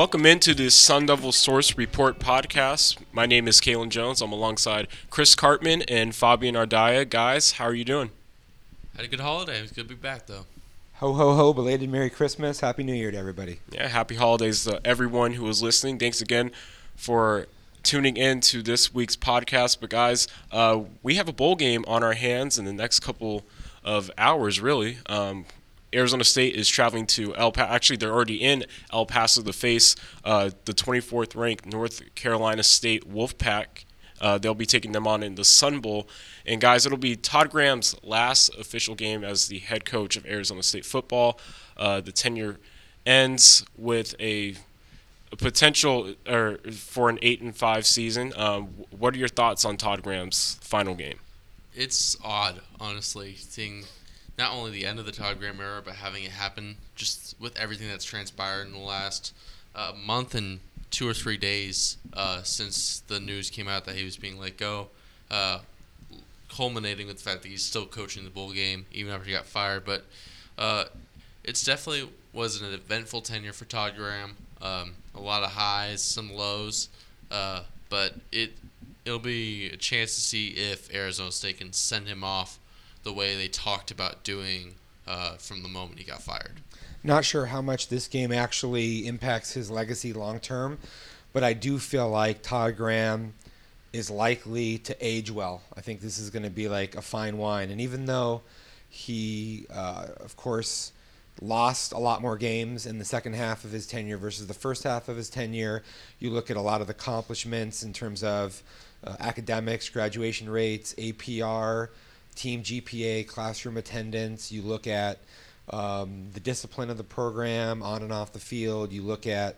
Welcome into the Sun Devil Source Report podcast. My name is Kalen Jones. I'm alongside Chris Karpman and Fabian Ardaya. Guys, how are you doing? Had a good holiday. It was good to be back, though. Ho ho ho! Belated Merry Christmas, Happy New Year to everybody. Yeah, happy holidays to everyone who is listening. Thanks again for tuning in to this week's podcast. But guys, uh, we have a bowl game on our hands in the next couple of hours. Really, um, Arizona State is traveling to El Paso. Actually, they're already in El Paso to face uh, the 24th ranked North Carolina State Wolfpack. Uh, they'll be taking them on in the Sun Bowl. And guys, it'll be Todd Graham's last official game as the head coach of Arizona State football. Uh, the tenure ends with a, a potential or for an eight and five season. Um, what are your thoughts on Todd Graham's final game? It's odd, honestly, seeing not only the end of the Todd Graham era, but having it happen just with everything that's transpired in the last uh, month and two or three days uh, since the news came out that he was being let go, uh, culminating with the fact that he's still coaching the bowl game even after he got fired. But uh, it's definitely was an eventful tenure for Todd Graham. Um, a lot of highs, some lows, uh, but it it'll be a chance to see if Arizona State can send him off the way they talked about doing uh, from the moment he got fired. Not sure how much this game actually impacts his legacy long term, but I do feel like Todd Graham is likely to age well. I think this is going to be like a fine wine. And even though he, uh, of course, lost a lot more games in the second half of his tenure versus the first half of his tenure, you look at a lot of the accomplishments in terms of uh, academics, graduation rates, APR team GPA, classroom attendance. You look at um, the discipline of the program on and off the field. You look at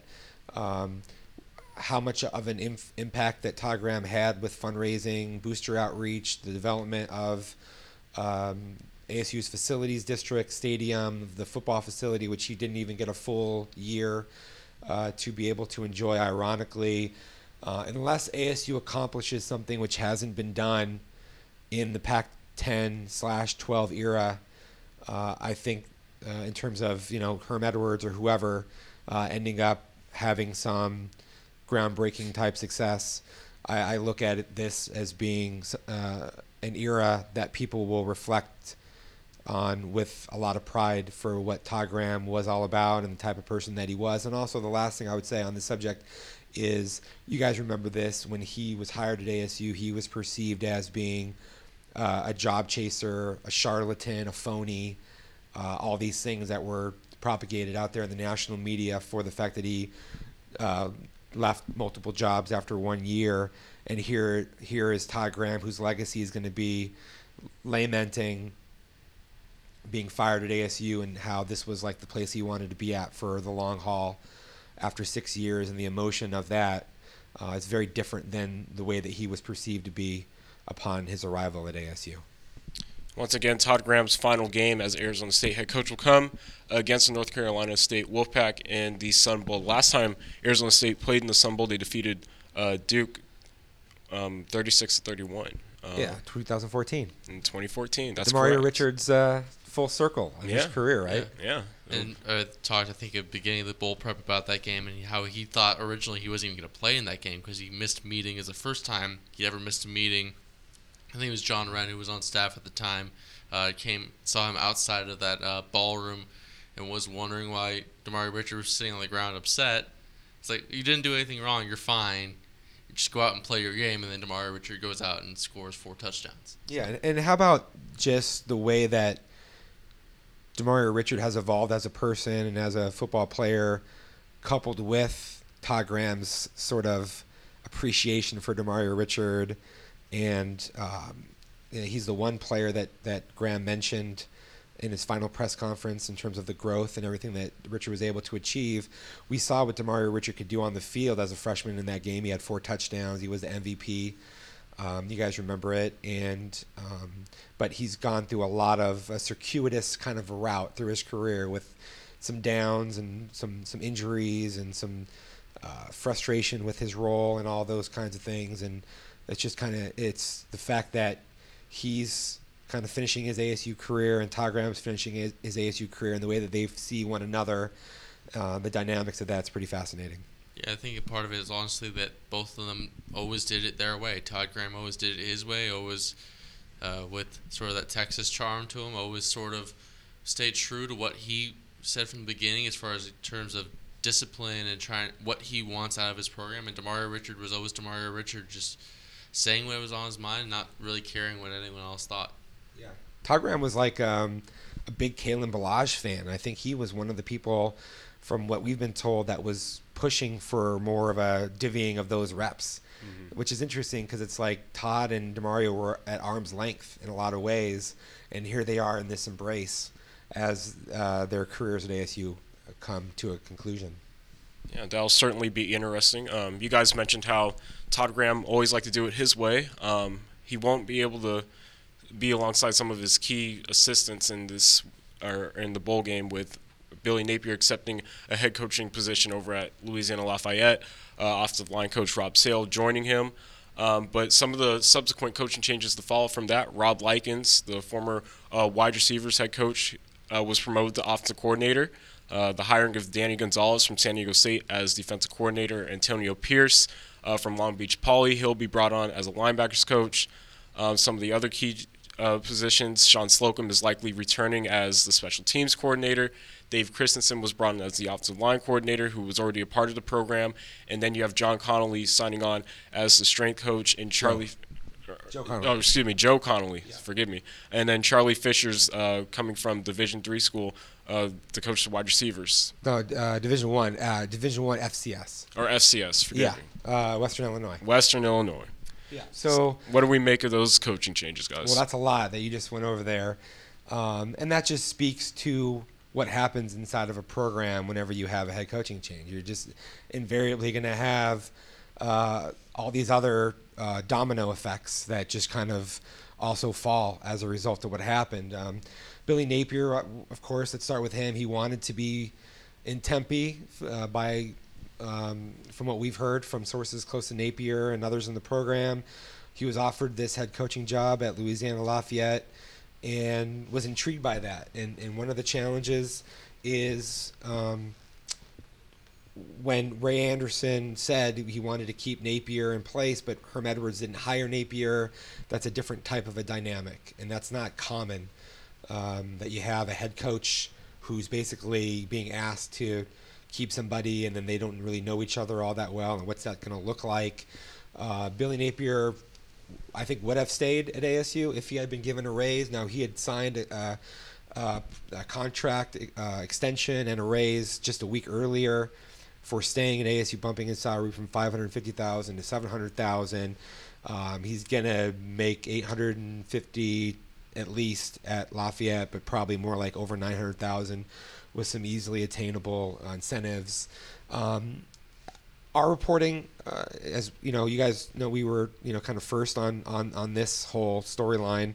um, how much of an inf- impact that Todd Graham had with fundraising, booster outreach, the development of um, ASU's facilities district, stadium, the football facility, which he didn't even get a full year uh, to be able to enjoy, ironically. Uh, unless ASU accomplishes something which hasn't been done in the Pac 10 slash 12 era, uh, I think uh, in terms of you know Herm Edwards or whoever uh, ending up having some groundbreaking type success, I, I look at it, this as being uh, an era that people will reflect on with a lot of pride for what Todd Graham was all about and the type of person that he was. And also the last thing I would say on this subject is you guys remember this when he was hired at ASU, he was perceived as being uh, a job chaser, a charlatan, a phony, uh, all these things that were propagated out there in the national media for the fact that he uh, left multiple jobs after one year. And here, here is Todd Graham, whose legacy is going to be lamenting being fired at ASU and how this was like the place he wanted to be at for the long haul after six years, and the emotion of that uh, is very different than the way that he was perceived to be upon his arrival at ASU. Once again, Todd Graham's final game as Arizona State head coach will come against the North Carolina State Wolfpack in the Sun Bowl. Last time Arizona State played in the Sun Bowl, they defeated uh, Duke um, 36 to 31. Uh, yeah, 2014. In 2014, that's Demario correct. Richards' uh, full circle of Yeah. his career, right? Yeah. And uh, talked, I think, at the beginning of the bowl prep about that game and how he thought originally he wasn't even going to play in that game because he missed meeting as the first time he ever missed a meeting. I think it was John Wren who was on staff at the time. Uh, came saw him outside of that uh, ballroom and was wondering why Demario Richard was sitting on the ground upset. It's like you didn't do anything wrong. You're fine. You just go out and play your game, and then Demario Richard goes out and scores four touchdowns. Yeah, and- and how about just the way that Demario Richard has evolved as a person and as a football player, coupled with Todd Graham's sort of appreciation for Demario Richard, and um, he's the one player that that Graham mentioned in his final press conference in terms of the growth and everything that Richard was able to achieve. We saw what Demario Richard could do on the field as a freshman in that game. He had four touchdowns. He was the MVP. Um, you guys remember it, and um, but he's gone through a lot of a circuitous kind of route through his career with some downs and some some injuries and some uh, frustration with his role and all those kinds of things. And it's just kind of it's the fact that he's kind of finishing his ASU career and Todd Graham's finishing his, his ASU career and the way that they see one another. Uh, the dynamics of that's pretty fascinating. Yeah, I think a part of it is honestly that both of them always did it their way. Todd Graham always did it his way, always uh, with sort of that Texas charm to him, always sort of stayed true to what he said from the beginning as far as in terms of discipline and trying what he wants out of his program. And Demario Richard was always Demario Richard, just saying what was on his mind, not really caring what anyone else thought. Yeah. Todd Graham was like um, a big Kalen Ballage fan. I think he was one of the people, from what we've been told, that was pushing for more of a divvying of those reps, mm-hmm. which is interesting because it's like Todd and Demario were at arm's length in a lot of ways, and here they are in this embrace as uh, their careers at ASU come to a conclusion. Yeah, that'll certainly be interesting. Um, you guys mentioned how Todd Graham always liked to do it his way. Um, he won't be able to be alongside some of his key assistants in this or in the bowl game with Billy Napier accepting a head coaching position over at Louisiana Lafayette, uh, offensive line coach Rob Sale joining him. Um, but some of the subsequent coaching changes to follow from that, Rob Likens, the former uh, wide receivers head coach, uh, was promoted to offensive coordinator. Uh, the hiring of Danny Gonzales from San Diego State as defensive coordinator, Antonio Pierce uh, from Long Beach Poly, he'll be brought on as a linebackers coach. Um, some of the other key uh, positions, Shawn Slocum is likely returning as the special teams coordinator. Dave Christensen was brought in as the offensive line coordinator, who was already a part of the program. And then you have John Connolly signing on as the strength coach, and Charlie. Joe Connolly. Oh, excuse me, Joe Connolly. Yeah. Forgive me. And then Charlie Fisher's uh, coming from Division three school uh, to coach the wide receivers. No, uh, Division one, uh, Division one FCS or FCS. Forgive yeah, me. Uh, Western Illinois. Western Illinois. Yeah. So, what do we make of those coaching changes, guys? Well, that's a lot that you just went over there, um, and that just speaks to what happens inside of a program whenever you have a head coaching change. You're just invariably going to have uh, all these other uh, domino effects that just kind of also fall as a result of what happened. Um, Billy Napier, uh, of course, let's start with him. He wanted to be in Tempe uh, by, um, from what we've heard from sources close to Napier and others in the program. He was offered this head coaching job at Louisiana Lafayette and was intrigued by that. And, and one of the challenges is um, when Ray Anderson said he wanted to keep Napier in place, but Herm Edwards didn't hire Napier, that's a different type of a dynamic, and that's not common. Um, that you have a head coach who's basically being asked to keep somebody, and then they don't really know each other all that well, and what's that going to look like? Uh, Billy Napier, I think, would have stayed at ASU if he had been given a raise. Now he had signed a, a, a contract uh, extension and a raise just a week earlier for staying at ASU, bumping his salary from 550,000 to 700,000. Um, he's gonna make 850 at least at Lafayette, but probably more like over 900,000 with some easily attainable incentives. Um, our reporting, uh, as you know, you guys know, we were you know kind of first on on on this whole storyline.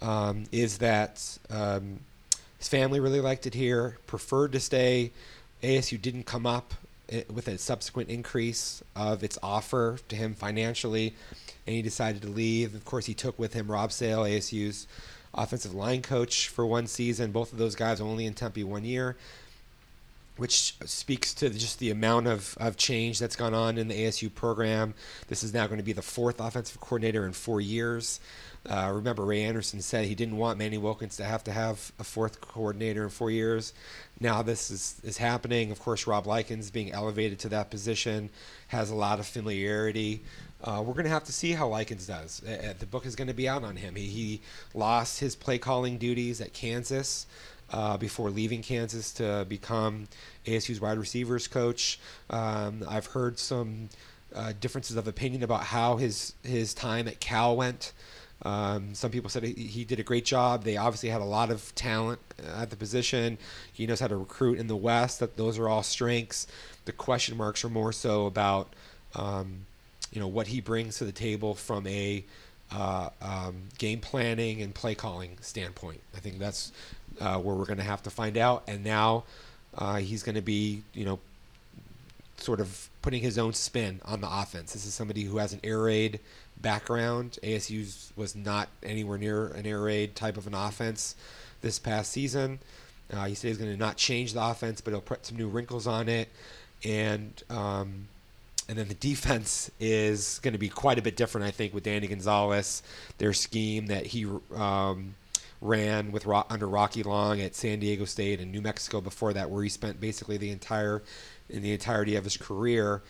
Um, is that um, his family really liked it here, preferred to stay. ASU didn't come up with a subsequent increase of its offer to him financially, and he decided to leave. Of course, he took with him Rob Sale, ASU's offensive line coach for one season. Both of those guys only in Tempe one year, which speaks to just the amount of, of change that's gone on in the ASU program. This is now going to be the fourth offensive coordinator in four years. Uh, remember, Ray Anderson said he didn't want Manny Wilkins to have to have a fourth coordinator in four years. Now this is, is happening. Of course, Rob Likens being elevated to that position has a lot of familiarity. Uh, we're going to have to see how Likens does. Uh, the book is going to be out on him. He, he lost his play calling duties at Kansas uh, before leaving Kansas to become ASU's wide receivers coach. Um, I've heard some uh, differences of opinion about how his his time at Cal went. Um, some people said he, he, did a great job. They obviously had a lot of talent at the position. He knows how to recruit in the West. That those are all strengths. The question marks are more so about um, you know what he brings to the table from a uh, um, game planning and play calling standpoint. I think that's uh, where we're going to have to find out. And now uh, he's going to be you know sort of putting his own spin on the offense. This is somebody who has an air raid background. ASU was not anywhere near an air raid type of an offense this past season. Uh, he said he's going to not change the offense, but he'll put some new wrinkles on it. And um, and then the defense is going to be quite a bit different, I think, with Danny Gonzales, their scheme that he um, ran with under Rocky Long at San Diego State and New Mexico before that, where he spent basically the entire in the entirety of his career,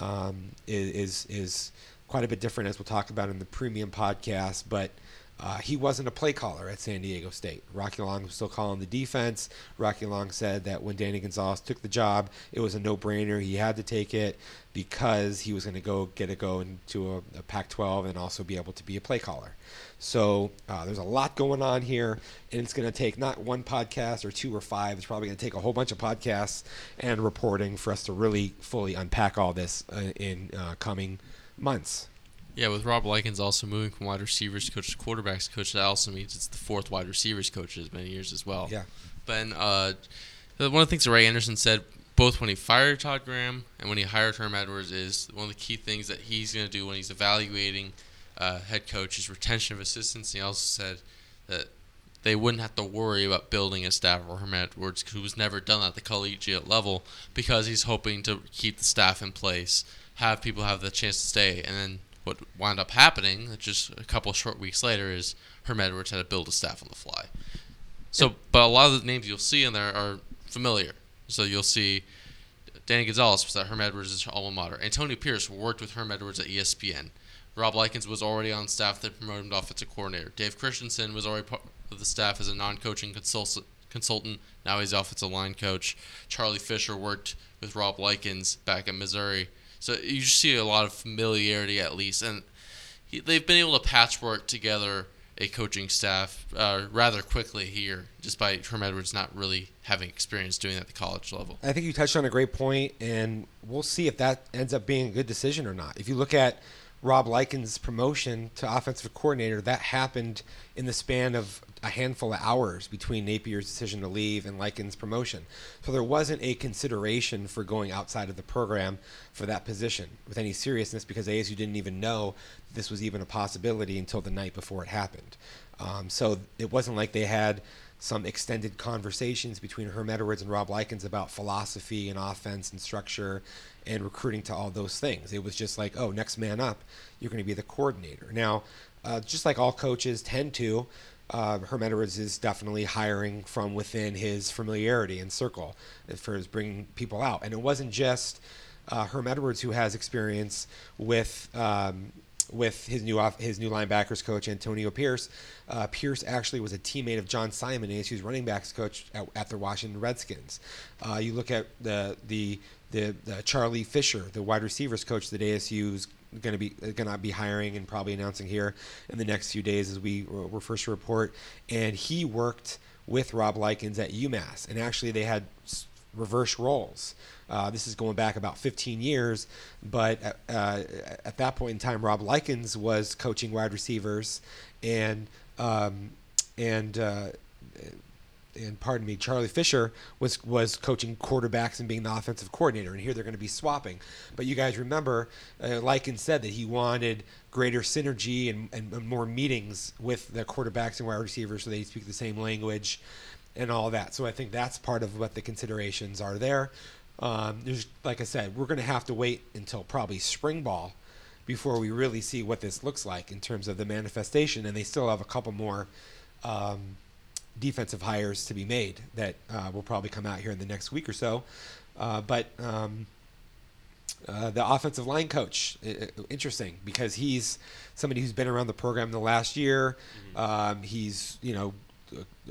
um, is, is is quite a bit different, as we'll talk about in the premium podcast, but. Uh, he wasn't a play caller at San Diego State. Rocky Long was still calling the defense. Rocky Long said that when Danny Gonzales took the job, it was a no-brainer. He had to take it because he was going to go get a go into a, a Pac-12 and also be able to be a play caller. So uh, there's a lot going on here, and it's going to take not one podcast or two or five. It's probably going to take a whole bunch of podcasts and reporting for us to really fully unpack all this uh, in uh, coming months. Yeah, with Rob Likens also moving from wide receivers coach to quarterbacks coach, that also means it's the fourth wide receivers coach in as many years as well. Yeah. But uh, one of the things that Ray Anderson said, both when he fired Todd Graham and when he hired Herm Edwards, is one of the key things that he's going to do when he's evaluating uh, head coach is retention of assistants. And he also said that they wouldn't have to worry about building a staff for Herm Edwards, who was never done that at the collegiate level, because he's hoping to keep the staff in place, have people have the chance to stay, and then what wound up happening just a couple short weeks later is Herm Edwards had to build a staff on the fly. So, but a lot of the names you'll see in there are familiar. So you'll see Danny Gonzales was at Herm Edwards' alma mater. Antonio Pierce worked with Herm Edwards at ESPN. Rob Likens was already on staff that promoted him to offensive coordinator. Dave Christensen was already part of the staff as a non-coaching consultant. Consultant. Now he's offensive line coach. Charlie Fisher worked with Rob Likens back in Missouri so you see a lot of familiarity at least, and he, they've been able to patchwork together a coaching staff uh, rather quickly here, despite Herm Edwards not really having experience doing that at the college level. I think you touched on a great point, and we'll see if that ends up being a good decision or not. If you look at Rob Likens' promotion to offensive coordinator, that happened in the span of a handful of hours between Napier's decision to leave and Likens' promotion. So there wasn't a consideration for going outside of the program for that position with any seriousness because ASU didn't even know this was even a possibility until the night before it happened. Um, so it wasn't like they had some extended conversations between Herm Edwards and Rob Likens about philosophy and offense and structure and recruiting to all those things. It was just like, oh, next man up, you're going to be the coordinator. Now, uh, just like all coaches tend to, uh, Edwards is definitely hiring from within his familiarity and circle for his bringing people out. And it wasn't just uh, Herm Edwards who has experience with um, with his new off, his new linebackers coach Antonio Pierce. Uh, Pierce actually was a teammate of John Simon, ASU's running backs coach at, at the Washington Redskins. Uh, you look at the, the the the Charlie Fisher, the wide receivers coach that ASU is going to be going to be hiring and probably announcing here in the next few days as we were first to report. And he worked with Rob Likens at UMass, and actually they had reverse roles. Uh, this is going back about 15 years, but at, uh, at that point in time, Rob Likens was coaching wide receivers, and um, and uh, and pardon me, Charlie Fisher was was coaching quarterbacks and being the offensive coordinator, and here they're going to be swapping. But you guys remember, uh, Likens said that he wanted greater synergy and, and, more meetings with the quarterbacks and wide receivers so they speak the same language and all that. So I think that's part of what the considerations are there. Um, there's, like I said, we're going to have to wait until probably spring ball before we really see what this looks like in terms of the manifestation, and they still have a couple more um, defensive hires to be made that uh, will probably come out here in the next week or so. Uh, but um, uh, the offensive line coach, interesting because he's somebody who's been around the program the last year. Mm-hmm. Um, he's you know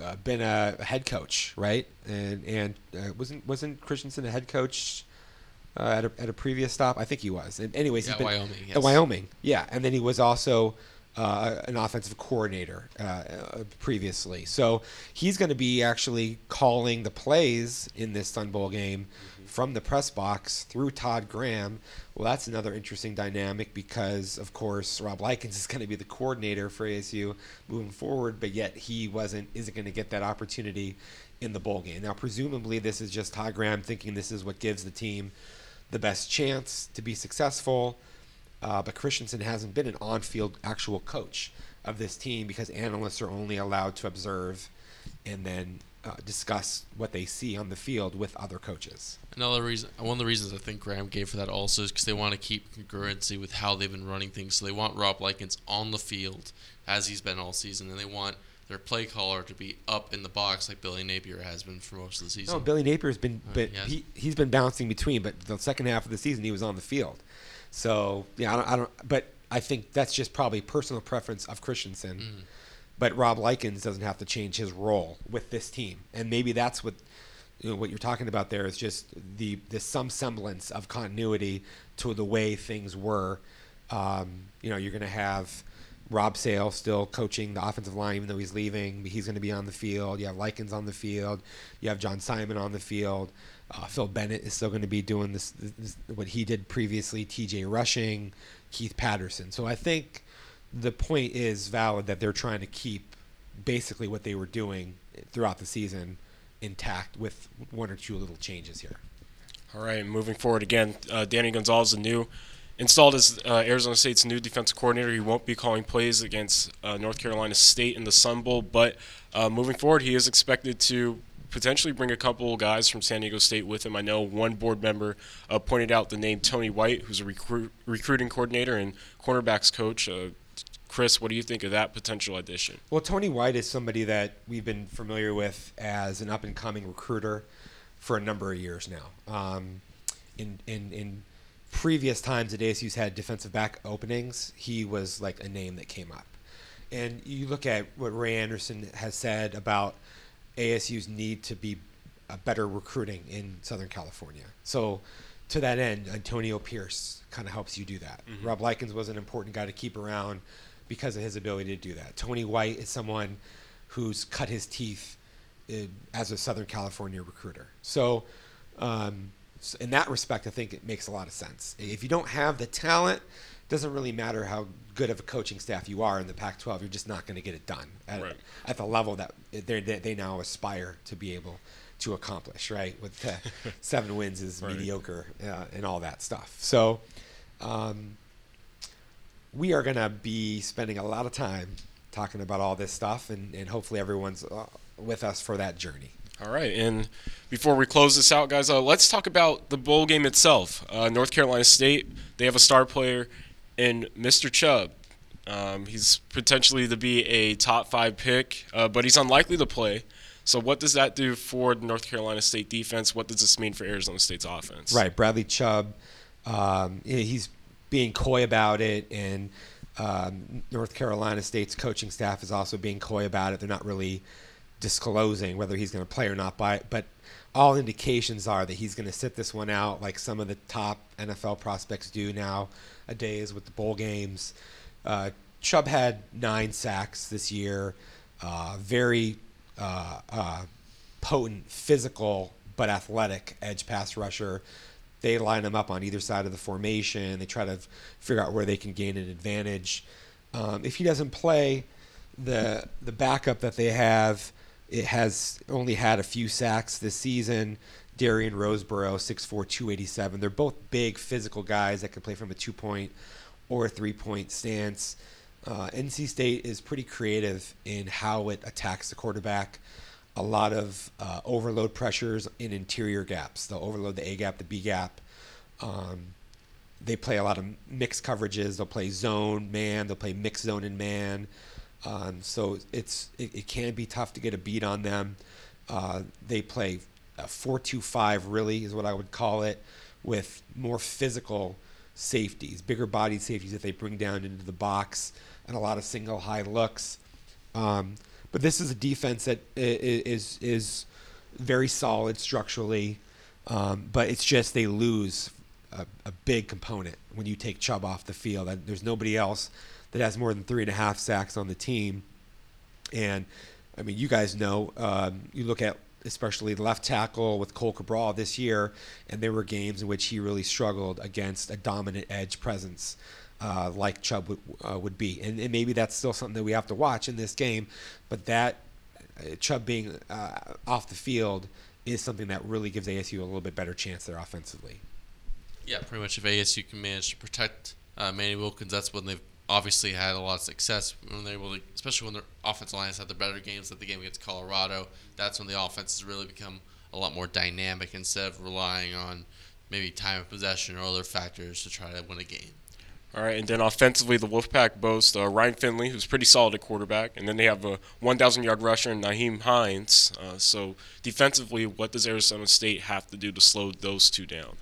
uh, been a head coach, right? And and uh, wasn't wasn't Christensen a head coach uh, at a at a previous stop? I think he was. And anyways, yeah, he's been Wyoming. Yes. At Wyoming, yeah. And then he was also uh, an offensive coordinator uh, uh, previously. So he's going to be actually calling the plays in this Sun Bowl game mm-hmm. from the press box through Todd Graham. Well, that's another interesting dynamic because, of course, Rob Likens is going to be the coordinator for ASU moving forward, but yet he wasn't isn't going to get that opportunity in the bowl game. Now, presumably, this is just Todd Graham thinking this is what gives the team the best chance to be successful. Uh, but Christensen hasn't been an on-field actual coach of this team because analysts are only allowed to observe and then uh, discuss what they see on the field with other coaches. Another reason, one of the reasons I think Graham gave for that also is because they want to keep congruency with how they've been running things. So they want Rob Likens on the field as he's been all season, and they want their play caller to be up in the box like Billy Napier has been for most of the season. No, Billy Napier's been, Uh, but he has. he he's been bouncing between. But the second half of the season, he was on the field. So yeah, I don't, I don't. But I think that's just probably personal preference of Christensen. Mm. But Rob Likens doesn't have to change his role with this team, and maybe that's what you know, what you're talking about there is just the the some semblance of continuity to the way things were. Um, you know, you're going to have Rob Sale still coaching the offensive line, even though he's leaving. He's going to be on the field. You have Likens on the field. You have John Simon on the field. Uh, Phil Bennett is still going to be doing this, this what he did previously. T.J. Rushing, Keith Patterson. So I think the point is valid that they're trying to keep basically what they were doing throughout the season intact with one or two little changes here. All right, moving forward again, uh, Danny Gonzales, the new installed as uh, Arizona State's new defensive coordinator. He won't be calling plays against uh, North Carolina State in the Sun Bowl, but uh, moving forward, he is expected to potentially bring a couple guys from San Diego State with him. I know one board member uh, pointed out the name Tony White, who's a recruit, recruiting coordinator and cornerbacks coach. Uh, Chris, what do you think of that potential addition? Well, Tony White is somebody that we've been familiar with as an up and coming recruiter for a number of years now. Um, in, in, in previous times that ASU's had defensive back openings, he was like a name that came up. And you look at what Ray Anderson has said about ASU's need to be a better recruiting in Southern California. So, to that end, Antonio Pierce kind of helps you do that. Rob Likens was an important guy to keep around because of his ability to do that. Tony White is someone who's cut his teeth in, as a Southern California recruiter. So, um, s- in that respect, I think it makes a lot of sense. If you don't have the talent, it doesn't really matter how good of a coaching staff you are in the Pac-12. You're just not going to get it done at, Right. at the level that they they now aspire to be able to accomplish. Right, with uh, seven wins is Right. mediocre uh, and all that stuff. So. Um, we are going to be spending a lot of time talking about all this stuff, and, and hopefully everyone's uh, with us for that journey. All right, and before we close this out, guys, uh, let's talk about the bowl game itself. Uh, North Carolina State, they have a star player in Mr. Chubb. Um, he's potentially to be a top five pick, uh, but he's unlikely to play. So, what does that do for North Carolina State defense? What does this mean for Arizona State's offense? Right, Bradley Chubb, um, he's being coy about it, and um, North Carolina State's coaching staff is also being coy about it. They're not really disclosing whether he's going to play or not. By but all indications are that he's going to sit this one out, like some of the top NFL prospects do now a days with the bowl games. Uh, Chubb had nine sacks this year. Uh, very uh, uh, potent, physical but athletic edge pass rusher. They line him up on either side of the formation. They try to figure out where they can gain an advantage. Um, if he doesn't play, the the backup that they have it has only had a few sacks this season. Darian Roseboro, 6'4", 287. They're both big physical guys that can play from a two point or a three point stance. Uh, NC State is pretty creative in how it attacks the quarterback. A lot of uh, overload pressures in interior gaps. They'll overload the A gap, the B gap. Um, they play a lot of mixed coverages. They'll play zone, man. They'll play mixed zone and man. Um, so it's it, it can be tough to get a beat on them. Uh, they play a four-two-five, really is what I would call it, with more physical safeties, bigger bodied safeties that they bring down into the box, and a lot of single high looks. Um, but this is a defense that is is very solid structurally, um, but it's just they lose a, a big component when you take Chubb off the field. And there's nobody else that has more than three and a half sacks on the team. And I mean, you guys know, um, you look at especially the left tackle with Cohl Cabral this year, and there were games in which he really struggled against a dominant edge presence. Uh, like Chubb would, uh, would be, and, and maybe that's still something that we have to watch in this game. But that uh, Chubb being uh, off the field is something that really gives ASU a little bit better chance there offensively. Yeah, pretty much if ASU can manage to protect uh, Manny Wilkins, that's when they've obviously had a lot of success when they're able to, especially when their offensive lines had the better games like the game against Colorado. That's when the offense has really become a lot more dynamic instead of relying on maybe time of possession or other factors to try to win a game. All right, and then offensively, the Wolfpack boasts uh, Ryan Finley, who's pretty solid at quarterback, and then they have a 1,000 yard rusher, Nyheim Hines. Uh, so defensively, what does Arizona State have to do to slow those two down?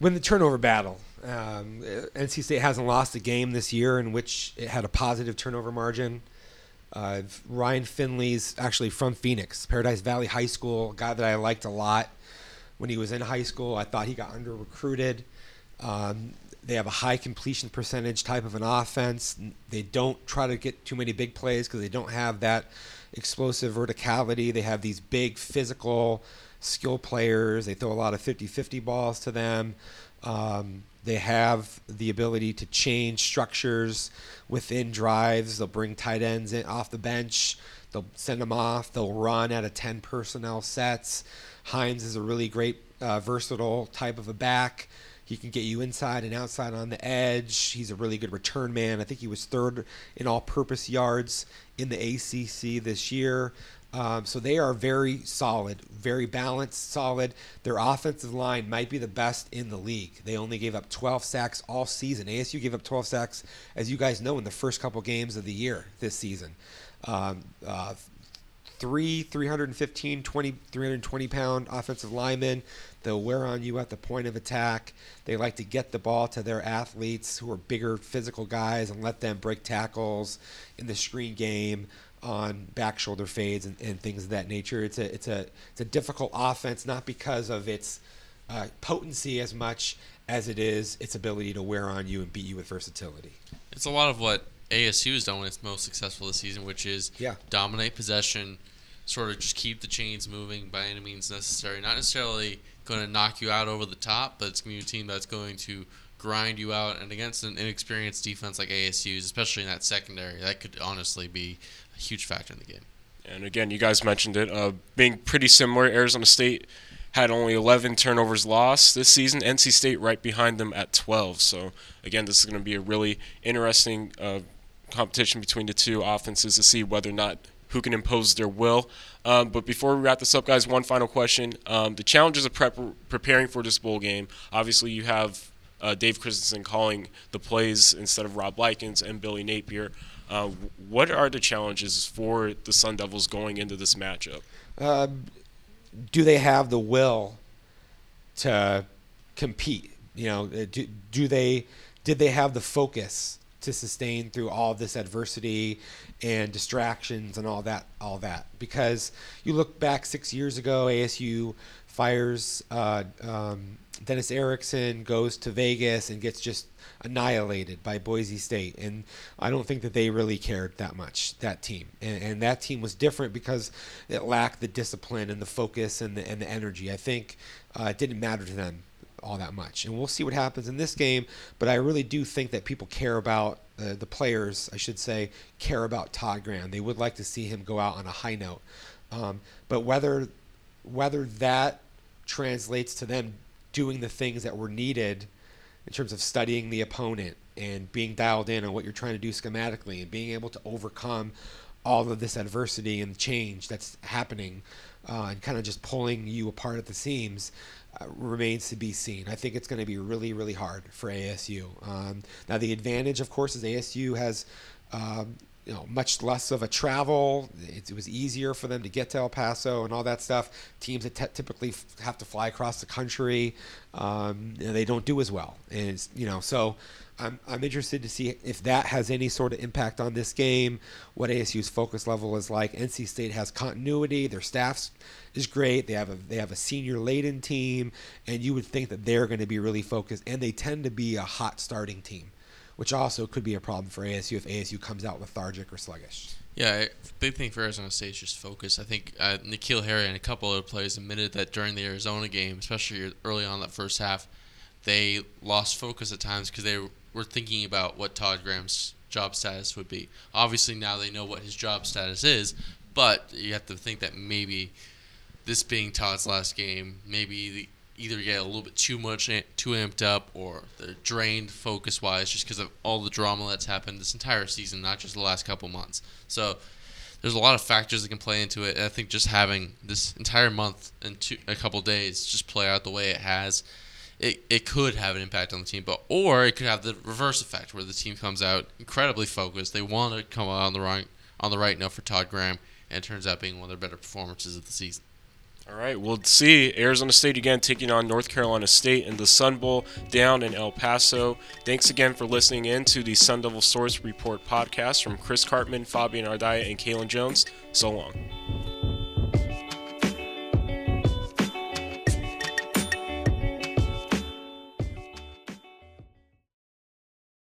Win the turnover battle. Um, NC State hasn't lost a game this year in which it had a positive turnover margin. Uh, Ryan Finley's actually from Phoenix, Paradise Valley High School, guy that I liked a lot when he was in high school. I thought he got under recruited. Um, they have a high completion percentage type of an offense. They don't try to get too many big plays because they don't have that explosive verticality. They have these big physical skill players. They throw a lot of 50 50 balls to them. Um, they have the ability to change structures within drives. They'll bring tight ends in off the bench. They'll send them off. They'll run out of 10 personnel sets. Hines is a really great, uh, versatile type of a back. He can get you inside and outside on the edge. He's a really good return man. I think he was third in all purpose yards in the ACC this year. Um, so they are very solid, very balanced, solid. Their offensive line might be the best in the league. They only gave up 12 sacks all season. ASU gave up 12 sacks, as you guys know, in the first couple games of the year this season. Um, uh, three 315, 20, 320 pound offensive linemen. They'll wear on you at the point of attack. They like to get the ball to their athletes who are bigger physical guys and let them break tackles in the screen game on back shoulder fades and, and things of that nature. It's a it's a it's a difficult offense not because of its uh, potency as much as it is its ability to wear on you and beat you with versatility. It's a lot of what ASU has done when it's most successful this season, which is Yeah. dominate possession, sort of just keep the chains moving by any means necessary. Not necessarily going to knock you out over the top, but it's going to be a team that's going to grind you out. And against an inexperienced defense like ASU's, especially in that secondary, that could honestly be a huge factor in the game. And again, you guys mentioned it, uh, being pretty similar. Arizona State had only 11 turnovers lost this season. NC State right behind them at 12. So again, this is going to be a really interesting uh, competition between the two offenses to see whether or not who can impose their will. Um, but before we wrap this up, guys, one final question: um, the challenges of prep- preparing for this bowl game. Obviously, you have uh, Dave Christensen calling the plays instead of Rob Likens and Billy Napier. Uh, what are the challenges for the Sun Devils going into this matchup? Uh, do they have the will to compete? You know, uh, do, do they did they have the focus to sustain through all this adversity and distractions and all that all that? Because you look back six years ago, ASU fires uh, um, Dennis Erickson, goes to Vegas and gets just annihilated by Boise State. And I don't think that they really cared that much, that team. And, and that team was different because it lacked the discipline and the focus and the, and the energy. I think uh, it didn't matter to them all that much. And we'll see what happens in this game. But I really do think that people care about uh, the players, I should say, care about Todd Graham. They would like to see him go out on a high note. Um, but whether whether that translates to them doing the things that were needed in terms of studying the opponent and being dialed in on what you're trying to do schematically and being able to overcome all of this adversity and change that's happening uh, and kind of just pulling you apart at the seams uh, remains to be seen. I think it's going to be really, really hard for ASU. Um, now, the advantage, of course, is ASU has. Um, you know, much less of a travel. It, it, was easier for them to get to El Paso and all that stuff. Teams that t- typically f- have to fly across the country, um, they don't do as well. And you know, so I'm I'm interested to see if that has any sort of impact on this game. What ASU's focus level is like. NC State has continuity. Their staff is great. They have a they have a senior laden team, and you would think that they're going to be really focused. And they tend to be a hot starting team which also could be a problem for ASU if ASU comes out lethargic or sluggish. Yeah, big thing for Arizona State is just focus. I think uh, N'Keal Harry and a couple other players admitted that during the Arizona game, especially early on that first half, they lost focus at times because they were thinking about what Todd Graham's job status would be. Obviously, now they know what his job status is, but you have to think that maybe this being Todd's last game, maybe the either get a little bit too much, too amped up, or they're drained focus wise just because of all the drama that's happened this entire season, not just the last couple months. So there's a lot of factors that can play into it. And I think just having this entire month and two, a couple days just play out the way it has, it, it could have an impact on the team. But or it could have the reverse effect where the team comes out incredibly focused. They want to come out on the right on the right note for Todd Graham, and it turns out being one of their better performances of the season. All right, we'll see Arizona State again taking on North Carolina State in the Sun Bowl down in El Paso. Thanks again for listening in to the Sun Devil Source Report podcast from Chris Karpman, Fabian Ardaya, and Kalen Jones. So long.